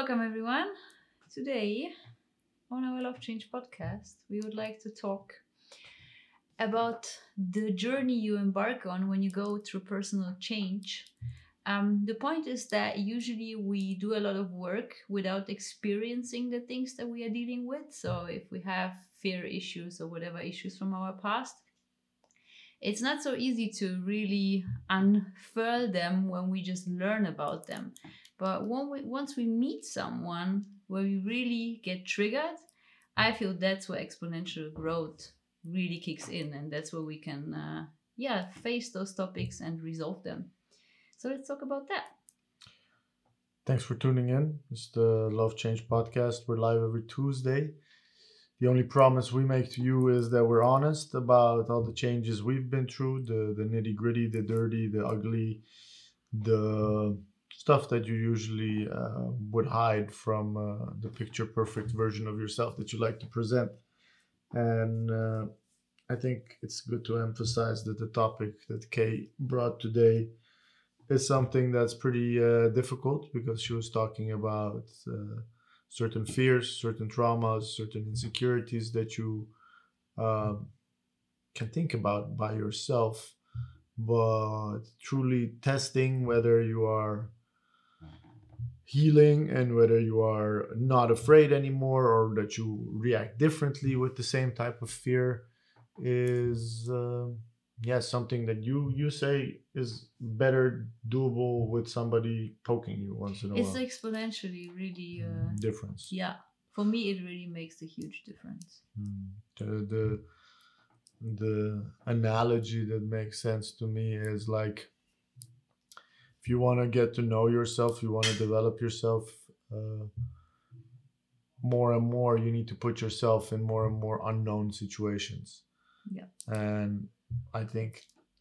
welcome everyone. Today on our Love Change podcast, we would like to talk about the journey you embark on when you go through personal change. Um, the point is that usually we do a lot of work without experiencing the things that we are dealing with. So if we have fear issues or whatever issues from our past, it's not so easy to really unfurl them when we just learn about them. But we, once we meet someone where we really get triggered, I feel that's where exponential growth really kicks in, and that's where we can, uh, yeah, face those topics and resolve them. So let's talk about that. Thanks for tuning in. It's the Love Change podcast. We're live every Tuesday. The only promise we make to you is that we're honest about all the changes we've been through the, the nitty gritty, the dirty, the ugly, the stuff that you usually uh, would hide from uh, the picture perfect version of yourself that you like to present. And uh, I think it's good to emphasize that the topic that Kay brought today is something that's pretty uh, difficult because she was talking about uh, certain fears, certain traumas, certain insecurities that you um, can think about by yourself. But truly testing whether you are healing and whether you are not afraid anymore or that you react differently with the same type of fear is. Uh, yeah something that you you say is better doable with somebody poking you once in a It's while It's exponentially really, uh, difference yeah. For me, it really makes a huge difference. Mm. the, the the analogy that makes sense to me is like if you want to get to know yourself you want to develop yourself uh, more and more you need to put yourself in more and more unknown situations Yeah. and i think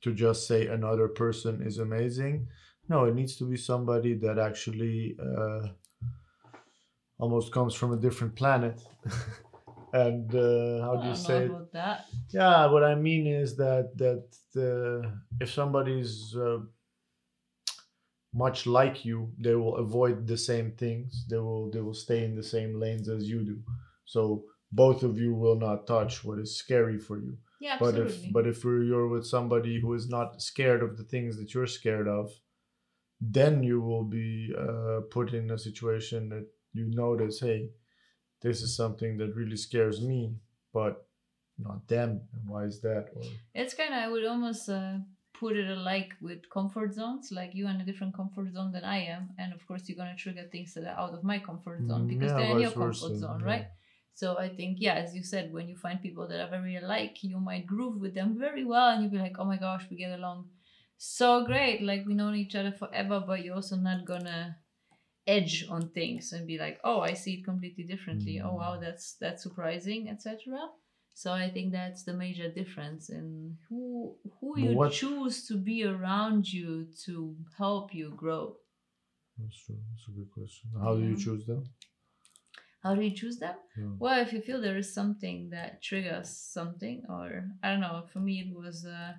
to just say another person is amazing no it needs to be somebody that actually uh, almost comes from a different planet and uh, how do you say know it? about that. Yeah, what I mean is that that uh, if somebody's uh, much like you, they will avoid the same things. They will they will stay in the same lanes as you do. So both of you will not touch what is scary for you. Yeah, But absolutely. if but if you're with somebody who is not scared of the things that you're scared of, then you will be uh, put in a situation that you notice, hey, this is something that really scares me, but not them. And why is that? Or It's kind of, I would almost uh, put it alike with comfort zones. Like you are in a different comfort zone than I am. And of course, you're going to trigger things that are out of my comfort zone Mm, because yeah, they're in your vice comfort versa, zone, yeah. right? So I think, yeah, as you said, when you find people that are very alike, you might groove with them very well and you'll be like, oh my gosh, we get along so great. Like we know each other forever, but you're also not gonna edge on things and be like, oh, I see it completely differently. Oh wow, that's that's surprising, etc. So I think that's the major difference in who who you what- choose to be around you to help you grow. that's true. That's a good question. How do you choose them? How do you choose them? Yeah. Well, if you feel there is something that triggers something, or I don't know, for me it was uh,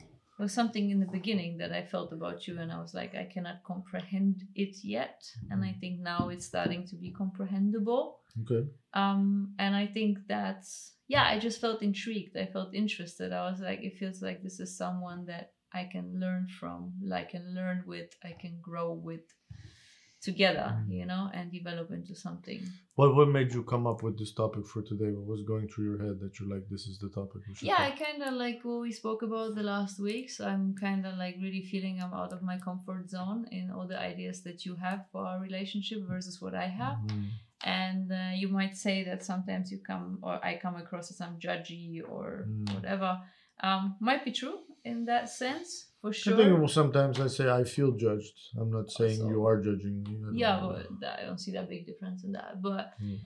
it was something in the beginning that I felt about you, and I was like, I cannot comprehend it yet, and I think now it's starting to be comprehensible. Okay. Um, and I think that's yeah, I just felt intrigued. I felt interested. I was like, it feels like this is someone that I can learn from, like, can learn with, I can grow with together, Mm. you know, and develop into something. What what made you come up with this topic for today? What was going through your head that you're like, this is the topic we should Yeah, I kind of like what we spoke about the last week. So I'm kind of like really feeling I'm out of my comfort zone in all the ideas that you have for our relationship versus what I have. Mhm. And uh, you might say that sometimes you come or I come across as I'm judgy or Mm. whatever. Um, might be true in that sense for I sure. think well, sometimes I say I feel judged. I'm not saying Also- you are judging me. Yeah, but that, I don't see that big difference in that. But Mm.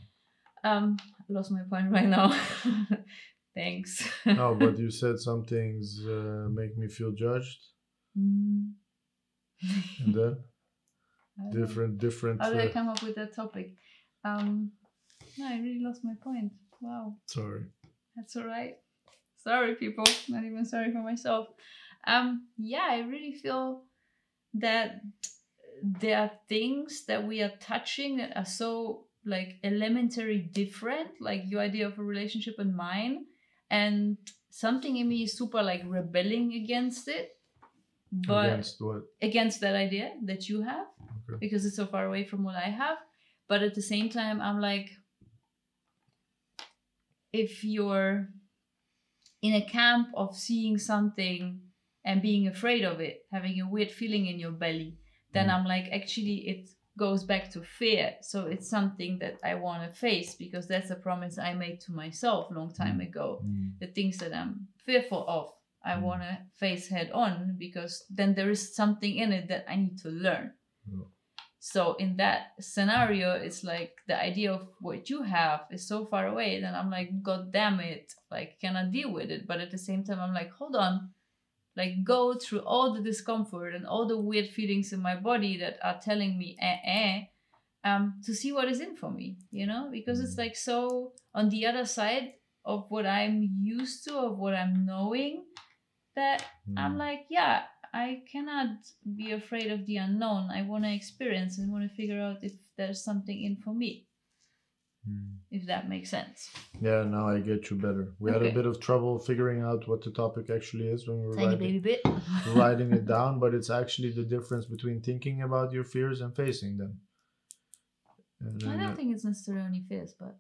um, I lost my point right now. Thanks. no, but you said some things uh, make me feel judged, Mm. and then I different, different. How did I Uh, come up with that topic? Um, no, I really lost my point. Wow, sorry. that's all right. Sorry, people. Not even sorry for myself. Um, yeah, I really feel that there are things that we are touching that are so like elementary different, like your idea of a relationship and mine, and something in me is super like rebelling against it. But Against what? against that idea that you have Okay. because it's so far away from what I have. But at the same time, I'm like, if you're in a camp of seeing something and being afraid of it, having a weird feeling in your belly, then Mm. I'm like, actually, it goes back to fear. So it's something that I want to face because that's a promise I made to myself long time ago Mm. the things that I'm fearful of, I Mm. want to face head on because then there is something in it that I need to learn. Yeah. So in that scenario, it's like the idea of what you have is so far away. Then I'm like, God damn it! Like, cannot deal with it? But at the same time, I'm like, hold on, like go through all the discomfort and all the weird feelings in my body that are telling me, eh, eh, um, to see what is in for me, you know, because it's Mm. like so on the other side of what I'm used to, of what I'm knowing, that I'm Mm. like, yeah, I cannot be afraid of the unknown. I want to experience and want to figure out if there's something in for me, Mm. if that makes sense. Yeah, now I get you better. We had a bit of trouble figuring out what the topic actually is when we were Tiny writing, baby bit. writing it down, but it's actually the difference between thinking about your fears and facing them. And I uh, don't think it's necessarily only fears, but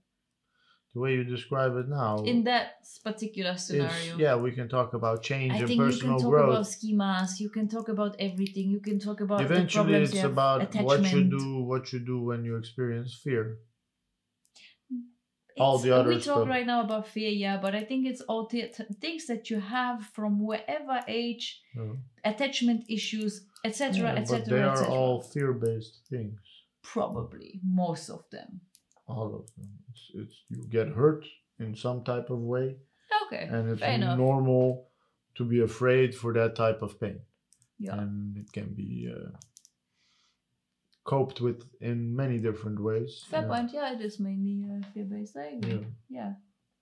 the way you describe it now, in that particular scenario, yeah, we can talk about change I and think you can talk growth. about schemas. You can talk about everything. You can talk about Eventually, it's you about what you do, what you do when you experience fear. It's- all the other we talk stuff. right now about fear, yeah, but I think it's all the t- things that you have from wherever age, know. attachment issues, etc., Yeah, etc., they are all fear-based things. Probably most of them. All of them. It's, it's you get hurt in some type of way, Okay, and it's normal to be afraid for that type of pain, yeah, and it can be uh, coped with in many different ways. fair Yeah. point. Yeah, it is mainly uh, fear-based. I agree. Yeah. Yeah.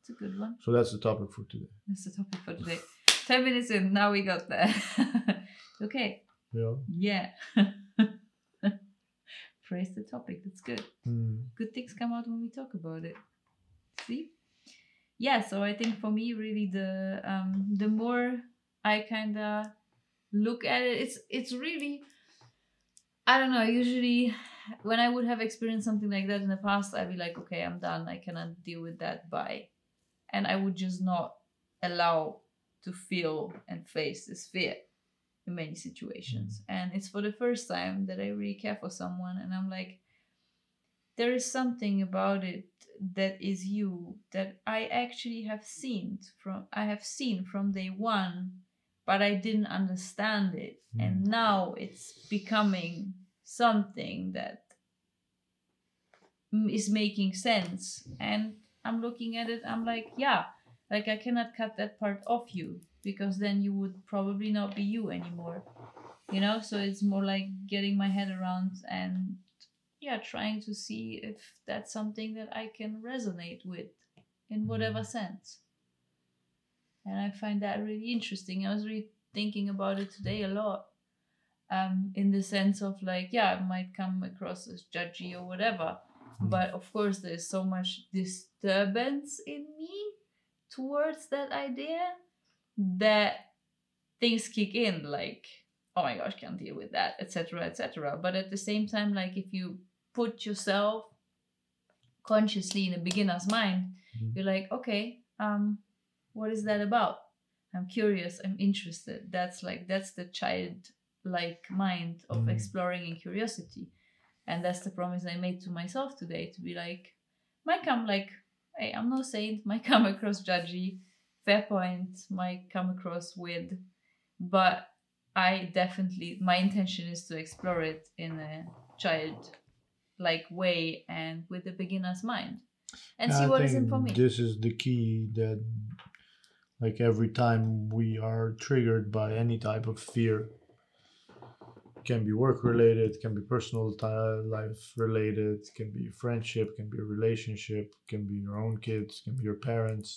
it's a good one. So that's the topic for today. That's the topic for today. Ten minutes in, now we got there. okay, Yeah. yeah. Praise the topic. That's good. Mm. good things come out when we talk about it. See? Yeah, so I think for me really the um the more I kinda look at it, it's it's really I don't know, usually when I would have experienced something like that in the past, I'd be like, okay, I'm done. I cannot deal with that. Bye. And I would just not allow to feel and face this fear in many situations. Mm. And it's for the first time that I really care for someone, and I'm like, there is something about it that is you that I actually have seen from I have seen from day one, but I didn't understand it, mm. and now it's becoming something that is making sense, and I'm looking at it. I'm like, yeah, like I cannot cut that part off you because then you would probably not be you anymore, you know. So it's more like getting my head around and yeah, trying to see if that's something that I can resonate with in whatever sense. And I find that really interesting. I was really thinking about it today a lot. Um, in the sense of like, yeah, I might come across as judgy or whatever. Mm. But of course there's so much disturbance in me towards that idea that things kick in like oh my gosh can't deal with that etc etc but at the same time like if you put yourself consciously in a beginner's mind Mhm. you're like okay um what is that about i'm curious i'm interested that's like that's the childlike mind of Mhm. exploring and curiosity and that's the promise i made to myself today to be like might come like hey i'm no saint might come across judgy fair point might come across weird but i definitely my intention is to explore it in a child like way and with a beginner's mind and see I what is in for me. This is the key that, like, every time we are triggered by any type of fear, can be work related, can be personal life related, can be friendship, can be a relationship, can be your own kids, can be your parents.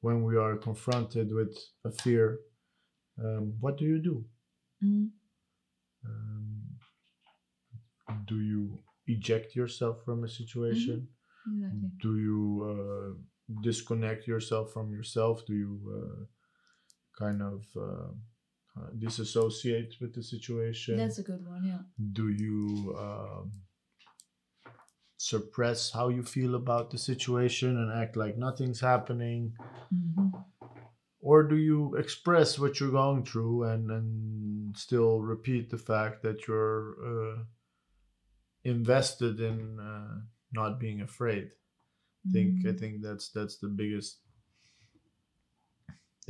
When we are confronted with a fear, um, what do you do? Mm, Um, do you eject yourself from a situation? Exactly. Do you uh, disconnect yourself from yourself? Do you uh, kind of uh, uh, disassociate with the situation? That's a good one, yeah. do you um, suppress how you feel about the situation and act like nothing's happening Mhm. or do you express what you're going through and and still repeat the fact that you're uh, invested in uh, not being afraid I think i Mhm. think that's that's the biggest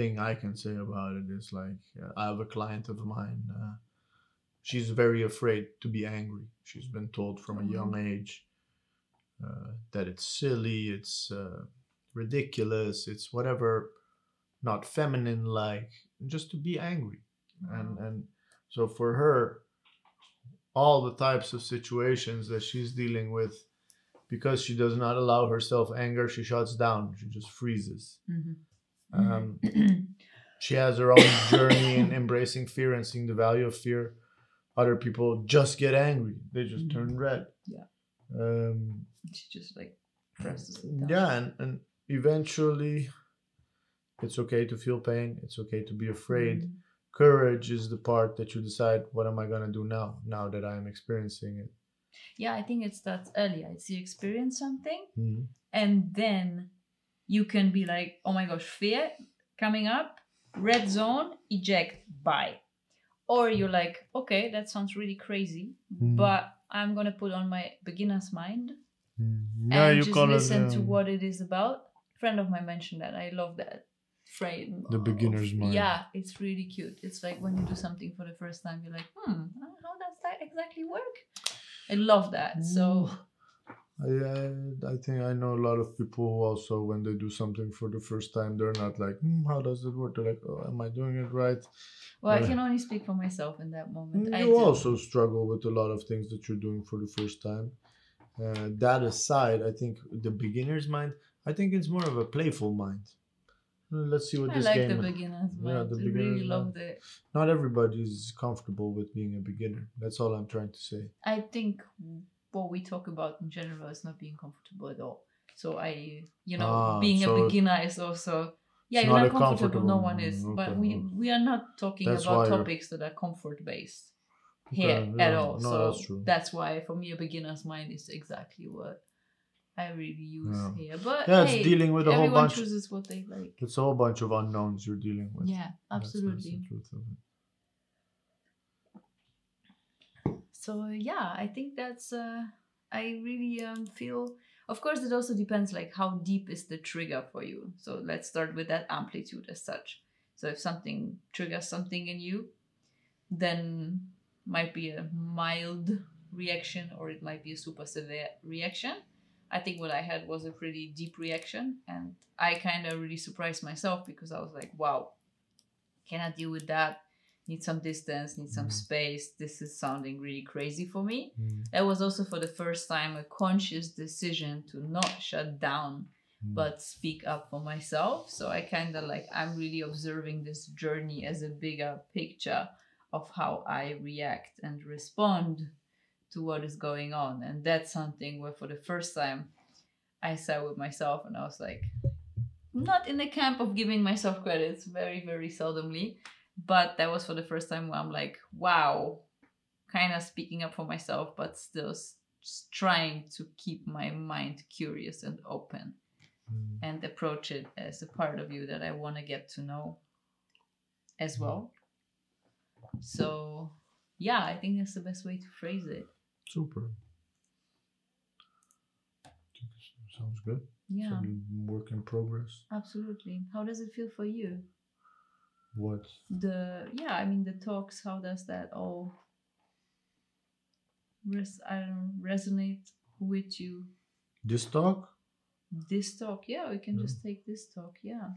thing i can say about it is like uh, i have a client of mine uh, she's very afraid to be angry. She's been told from a young age uh, that it's silly it's uh, ridiculous it's whatever not feminine like just to be angry. And and so for her all the types of situations that she's dealing with because she does not allow herself anger she shuts down she just freezes. Mhm. Um, she has her own journey in embracing fear and seeing the value of fear other people just get angry they just Mhm. turn red Yeah. um, she just like presses it down. yeah and, and eventually it's okay to feel pain it's okay to be afraid Mhm. courage is the part that you decide what am i going to do now now that i'm experiencing it Yeah, I think it starts earlier. It's you experience something Mhm. and then you can be like, oh my gosh, fear coming up, red zone, eject, bye. Or you're like, okay, that sounds really crazy, Mhm. but I'm gonna put on my beginner's mind Mm. yeah and you just listen it to um, what it is about. friend of mine mentioned that. I love that frame. The of- beginner's mind. Yeah, it's really cute. It's like when you do something for the first time, you're like, hmm, how does that exactly work? I love that. So I, I, I think I know a lot of people who also, when they do something for the first time, they're not like, hmm, how does it work? They're like, oh, am I doing it right? Well, I Uh, can only speak for myself in that moment. I you do. also struggle with a lot of things that you're doing for the first time. Uh, that aside, I think the beginner's mind, I think it's more of a playful mind. Uh, Let's see what I this like game. the beginner's Yeah, mind. the I beginner's really mind. loved it. Not everybody is comfortable with being a beginner. That's all I'm trying to say. I think what we talk about in general is not being comfortable at all. So I, you know, Ah, being so a beginner is also yeah, you're not not a comfortable. No one is, mm, but we we are not talking That's about you're- topics that are comfort based Okay, here at all. no, so that's that's why for me a beginner's mind is exactly what I really use Yeah. here. But Yeah, it's hey, dealing with a whole bunch. everyone chooses what they like. It's a whole bunch of unknowns you're dealing with. Yeah, That's- that's the absolutely. truth of it. So yeah i think that's uh i really um feel of course it also depends like how deep is the trigger for you. So let's start with that amplitude as such. So if something triggers something in you then might be a mild reaction or it might be a super severe reaction. I think what i had was a pretty deep reaction and i kind of really surprised myself because i was like wow cannot deal with that need some distance need some Mhm. space. This is sounding really crazy for me. Mm, that was also for the first time a conscious decision to not shut down mm. but speak up for myself. So i kind of like i'm really observing this journey as a bigger picture of how i react and respond to what is going on. And that's something where for the first time i sat with myself and i was like not in the camp of giving myself credits very very seldomly but that was for the first time where i'm like wow kind of speaking up for myself but still trying to keep my mind curious and open Mm. and approach it as a part of you that I want to get to know as well. So, yeah, I think that's the best way to phrase it. Super. Sounds good. Yeah, Some work in progress. absolutely. How does it feel for you? What? The yeah, I mean the talks. How does that all res- I don't know, resonate with you? This talk? This talk, yeah, we can just take this talk. Yeah,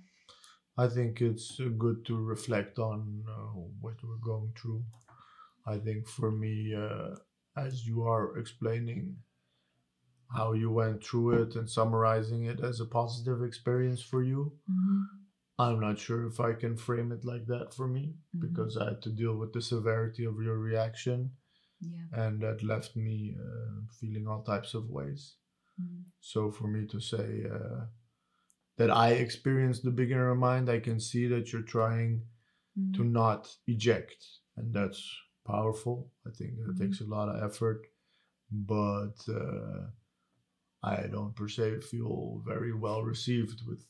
I think it's uh, good to reflect on uh, what we're going through. I think for me, uh, as you are explaining how you went through it and summarizing it as a positive experience for you, Mhm. I'm not sure if I can frame it like that for me Mhm. because I had to deal with the severity of your reaction Yeah. and that left me uh, feeling all types of ways. Mm. So for me to say uh, that I experienced the beginner mind, I can see that you're trying Mm. to not eject, and that's powerful. I think it takes a lot of effort, but uh, I don't per se feel very well received with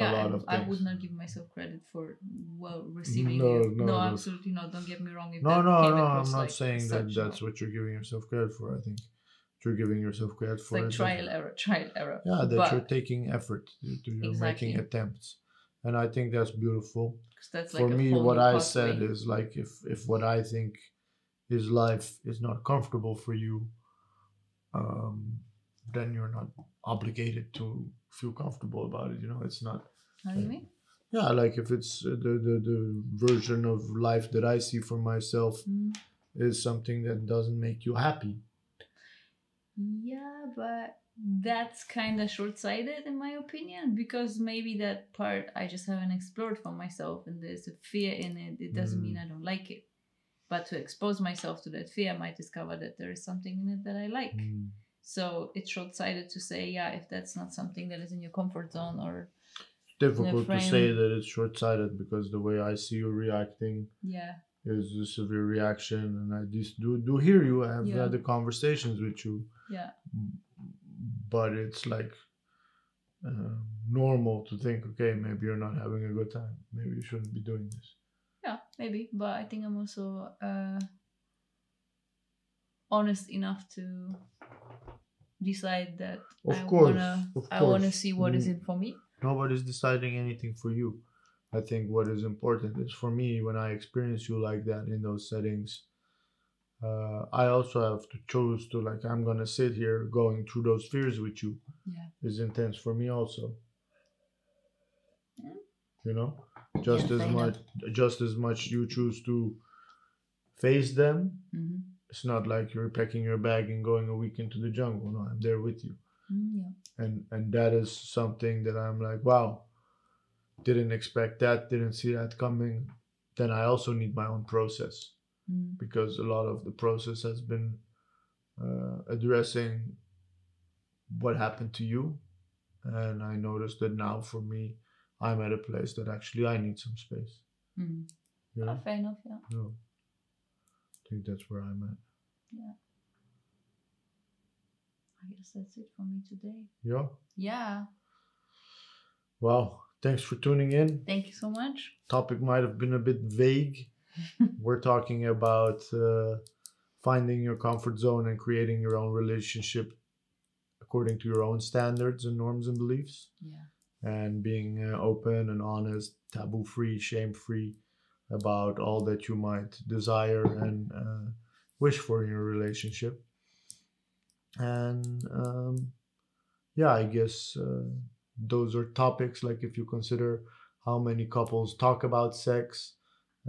yeah, I, things. would not give myself credit for well receiving No, it. no, No, no. absolutely not. Don't get me wrong. If No, no, no. I'm not like saying that that's what you're giving yourself credit for. I think you're giving yourself credit for like trial error, trial error. yeah that but, you're taking effort you're making attempts and i think that's beautiful that's like for me what i said is like if if what i think is life is not comfortable for you um then you're not obligated to feel comfortable about it you know it's not How do you mean? yeah like if it's uh, the the, the version of life that i see for myself Mm. is something that doesn't make you happy Yeah, but that's kind of short sighted in my opinion because maybe that part I just haven't explored for myself and there's a fear in it. It doesn't mean I don't like it. But to expose myself to that fear, I might discover that there is something in it that I like. Mm. So it's short sighted to say, yeah, if that's not something that is in your comfort zone or, difficult to say that it's short-sighted because the way i see you reacting yeah, is a severe reaction and i just do do hear you. I have Yeah. had the conversations with you. Yeah, but it's like uh, normal to think okay maybe you're not having a good time. Maybe you shouldn't be doing this. Yeah, maybe. But I think I'm also uh, honest enough to decide that Of I course, wanna, of I wanna see what is Mm. in for me. nobody's deciding anything for you i think what is important is for me when i experience you like that in those settings uh, i also have to choose to like i'm gonna sit here going through those fears with you Yeah. is intense for me also Yeah. you know just Yeah, as much just as much you choose to face them hmm it's not like you're packing your bag and going a week into the jungle no i'm there with you Mm, yeah. and and that is something that i'm like wow didn't expect that didn't see that coming then i also need my own process Mm. because a lot of the process has been uh, addressing what happened to you and i noticed that now for me i'm at a place that actually i need some space Mm. you Oh, fair enough. Yeah. no. Think that's where i'm at Yeah. I guess that's it for me today. yeah Yeah. wow thanks for tuning in Thank you so much. topic might have been a bit vague we're talking about uh, finding your comfort zone and creating your own relationship according to your own standards and norms and beliefs Yeah. and being uh, open and honest taboo free shame free about all that you might desire and uh, wish for in your relationship. And um, yeah i guess uh, those are topics like if you consider how many couples talk about sex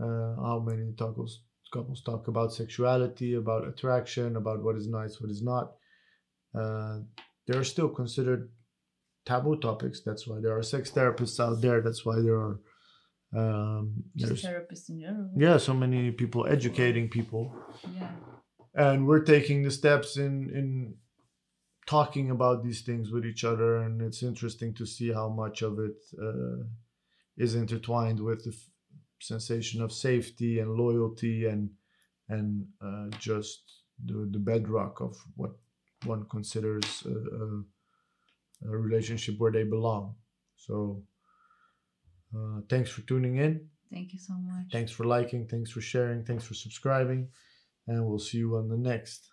uh, how many couples couples talk about sexuality about attraction about what is nice what is not uh, they're still considered taboo topics. That's why there are sex therapists out there. That's why there are um, Just therapists in general. yeah so many people educating people Yeah. and we're taking the steps in in talking about these things with each other and it's interesting to see how much of it uh, is intertwined with the f- sensation of safety and loyalty and and uh, just the, the bedrock of what one considers a, a, a relationship where they belong so uh, thanks for tuning in Thank you so much. Thanks for liking, thanks for sharing, thanks for subscribing, and we'll see you on the next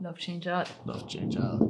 Love change out. Love Change Out.